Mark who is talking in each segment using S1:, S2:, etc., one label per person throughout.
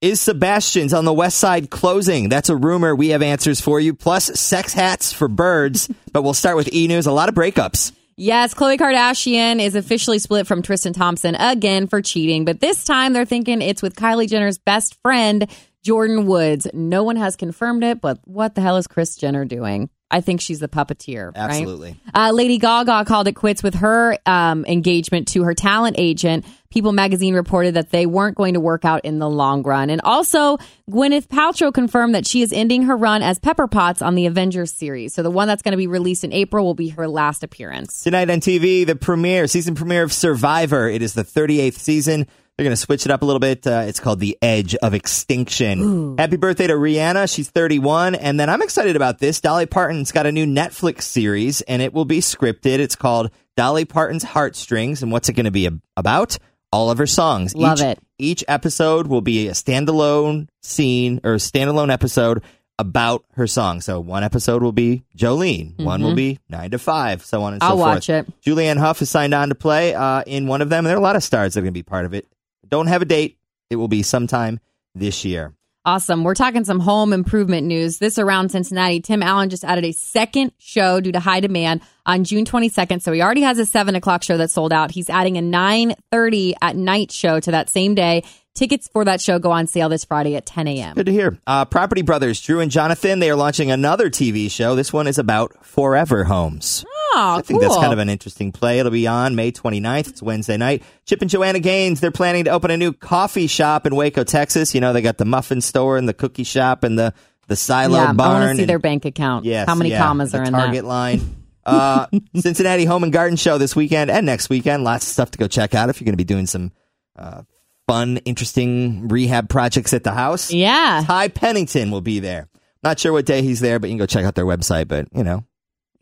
S1: Is Sebastian's on the west side closing? That's a rumor. We have answers for you, plus sex hats for birds. but we'll start with e news. A lot of breakups.
S2: Yes, Khloe Kardashian is officially split from Tristan Thompson again for cheating, but this time they're thinking it's with Kylie Jenner's best friend, Jordyn Woods. No one has confirmed it, but what the hell is Kris Jenner doing? I think she's the puppeteer. right?
S1: Absolutely.
S2: Uh, Lady Gaga called it quits with her um, engagement to her talent agent. People magazine reported that they weren't going to work out in the long run. And also, Gwyneth Paltrow confirmed that she is ending her run as Pepper Potts on the Avengers series. So the one that's going to be released in April will be her last appearance.
S1: Tonight on TV, the premiere, season premiere of Survivor. It is the 38th season. They're going to switch it up a little bit. Uh, it's called The Edge of Extinction. Happy birthday to Rihanna. She's 31. And then I'm excited about this. Dolly Parton's got a new Netflix series, and it will be scripted. It's called Dolly Parton's Heartstrings. And what's it going to be ab- about? All of her songs.
S2: Love
S1: each,
S2: it.
S1: Each episode will be a standalone scene or a standalone episode about her song. So one episode will be Jolene, one will be Nine to Five, so on and so
S2: Mm-hmm. I'll
S1: forth.
S2: watch it.
S1: Julianne Hough is signed on to play uh, in one of them. There are a lot of stars that are going to be part of it. Don't have a date. It will be sometime this year.
S2: Awesome. We're talking some home improvement news. This around Cincinnati, Tim Allen just added a second show due to high demand on June 22nd. So he already has a seven o'clock show that sold out. He's adding a 930 at night show to that same day. Tickets for that show go on sale this Friday at 10 a.m.
S1: Good to hear. Uh, Property Brothers, Drew and Jonathan, they are launching another TV show. This one is about forever homes.
S2: Oh,
S1: I think
S2: cool.
S1: that's kind of an interesting play. It'll be on May 29th. It's Wednesday night. Chip and Joanna Gaines, they're planning to open a new coffee shop in Waco, Texas. You know, they got the muffin store and the cookie shop and the, the silo
S2: yeah,
S1: barn.
S2: I want to see
S1: and-
S2: their bank account.
S1: Yes.
S2: How many
S1: yeah,
S2: commas are in
S1: Target
S2: that?
S1: line. Uh, Cincinnati Home and Garden Show this weekend and next weekend. Lots of stuff to go check out if you're going to be doing some uh, fun, interesting rehab projects at the house.
S2: Yeah.
S1: Ty Pennington will be there. Not sure what day he's there, but you can go check out their website. But you know,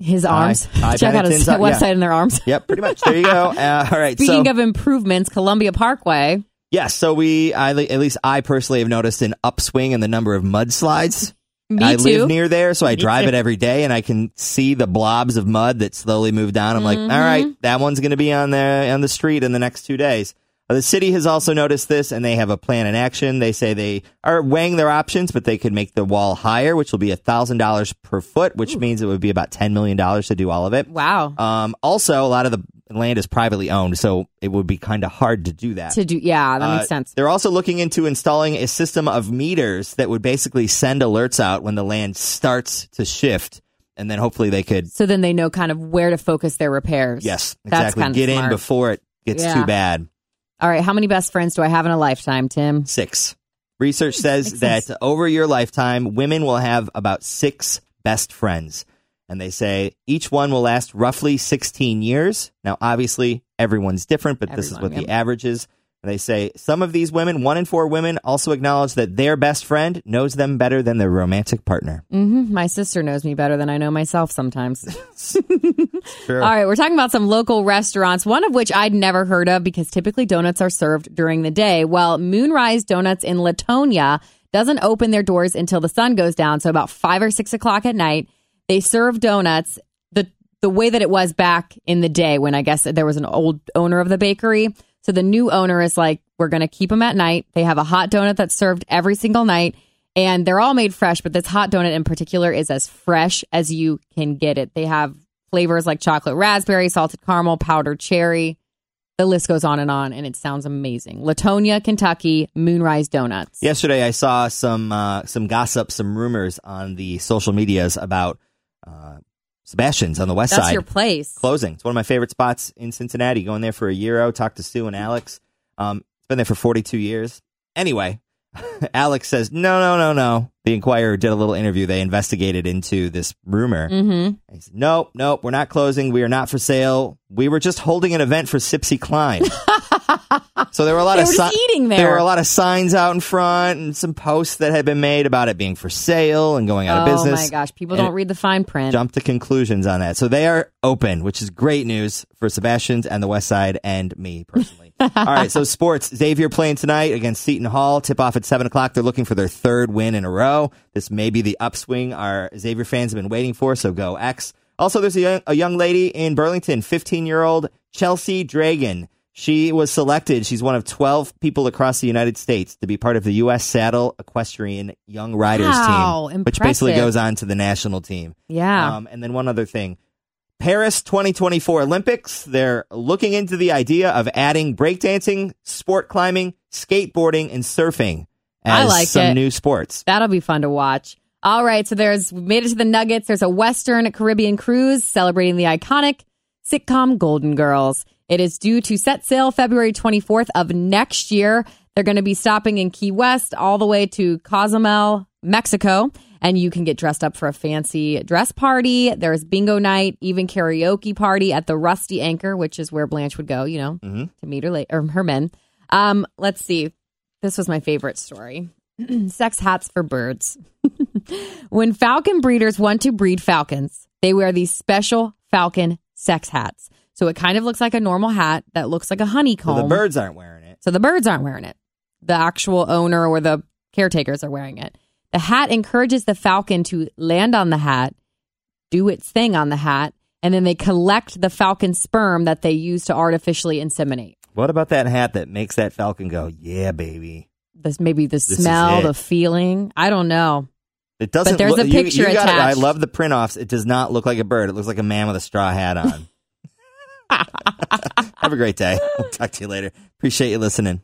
S2: His arms.
S1: Hi,
S2: Check out his
S1: up,
S2: website
S1: yeah.
S2: and their arms.
S1: yep, pretty much. There you go. Uh, all right.
S2: Speaking
S1: so
S2: of improvements, Columbia Parkway.
S1: yes, so we, I, at least I personally have noticed an upswing in the number of mudslides.
S2: Me
S1: I
S2: too.
S1: live near there, so I drive it every day, and I can see the blobs of mud that slowly move down. I'm like, all right, that one's going to be on there on the street in the next two days. Uh, The city has also noticed this, and they have a plan in action. They say they are weighing their options, but they could make the wall higher, which will be thousand dollars per foot, which means it would be about ten million dollars to do all of it.
S2: Wow.
S1: Um, also, a lot of the land is privately owned, so it would be kind of hard to do that.
S2: to do, yeah, that
S1: Uh,
S2: makes sense.
S1: They're also looking into installing a system of meters that would basically send alerts out when the land starts to shift, and then hopefully they could,
S2: So then they know kind of where to focus their repairs.
S1: yes, exactly, get in before it gets
S2: Yeah.
S1: too bad.
S2: All right. How many best friends do I have in a lifetime, Tim?
S1: Six. Research says that over your lifetime, women will have about six best friends. And they say each one will last roughly 16 years. Now, obviously, everyone's different, but this is
S2: Everyone,
S1: what the
S2: yep.
S1: average is. And they say some of these women, one in four women, also acknowledge that their best friend knows them better than their romantic partner.
S2: hmm My sister knows me better than I know myself sometimes.
S1: Sure.
S2: All right, we're talking about some local restaurants, one of which I'd never heard of because typically donuts are served during the day. Well, Moonrise Donuts in Latonia doesn't open their doors until the sun goes down, so about five or six o'clock at night. They serve donuts the the way that it was back in the day when I guess there was an old owner of the bakery. So the new owner is like, we're going to keep them at night. They have a hot donut that's served every single night. And they're all made fresh, but this hot donut in particular is as fresh as you can get it. They have flavors like chocolate raspberry, salted caramel, powdered cherry. The list goes on and on, and it sounds amazing. Latonia, Kentucky, Moonrise Donuts.
S1: Yesterday, I saw some uh, some gossip, some rumors on the social medias about uh, Sebastian's on the west side.
S2: That's
S1: side
S2: your place.
S1: closing. It's one of my favorite spots in Cincinnati. Going there for a gyro, talked to Sue and Alex. Um, it's been there for 42 years. Anyway, Alex says, no, no, no, no. The Inquirer did a little interview. They investigated into this rumor.
S2: Mm-hmm.
S1: He said, nope, nope, we're not closing. We are not for sale. We were just holding an event for Sipsy Klein. so there were a lot
S2: They
S1: of si-
S2: eating there.
S1: There were a lot of signs out in front and some posts that had been made about it being for sale and going out
S2: Oh
S1: of business Oh
S2: my gosh, people
S1: And
S2: don't read the fine print.
S1: jump to conclusions on that. So they are open, which is great news for Sebastian's and the West Side and me personally. All right, so sports. Xavier playing tonight against Seton Hall. Tip off at seven o'clock. They're looking for their third win in a row. This may be the upswing our Xavier fans have been waiting for. So go X. Also, there's a young, a young lady in Burlington, 15 year old Chelsea Dragon. She was selected. She's one of 12 people across the United States to be part of the U.S. Saddle Equestrian Young Riders
S2: Wow,
S1: team, which basically goes on to the national team.
S2: Yeah.
S1: Um, and then one other thing. Paris 2024 Olympics, they're looking into the idea of adding breakdancing, sport climbing, skateboarding, and surfing
S2: I
S1: as
S2: like
S1: some
S2: it.
S1: new sports.
S2: That'll be fun to watch. All right, so there's we made it to the Nuggets. There's a Western Caribbean cruise celebrating the iconic sitcom Golden Girls. It is due to set sail February 24th of next year. They're going to be stopping in Key West all the way to Cozumel, Mexico, and you can get dressed up for a fancy dress party. There's bingo night, even karaoke party at the Rusty Anchor, which is where Blanche would go, you know,
S1: Mhm.
S2: to meet her late or her men. Um, let's see. This was my favorite story. Sex hats for birds. when falcon breeders want to breed falcons, they wear these special falcon sex hats. So it kind of looks like a normal hat that looks like a
S1: So
S2: honeycomb.
S1: the birds aren't wearing it.
S2: So the birds aren't wearing it. The actual owner or the caretakers are wearing it. The hat encourages the falcon to land on the hat, do its thing on the hat, and then they collect the falcon sperm that they use to artificially inseminate.
S1: What about that hat that makes that falcon go, yeah, baby?
S2: This maybe the
S1: is
S2: smell, the feeling. I don't know.
S1: It doesn't.
S2: there's
S1: look,
S2: a
S1: you-
S2: picture
S1: you got it. I love the print offs. It does not look like a bird. It looks like a man with a straw hat on. Have a great day. We'll talk to you later. Appreciate you listening.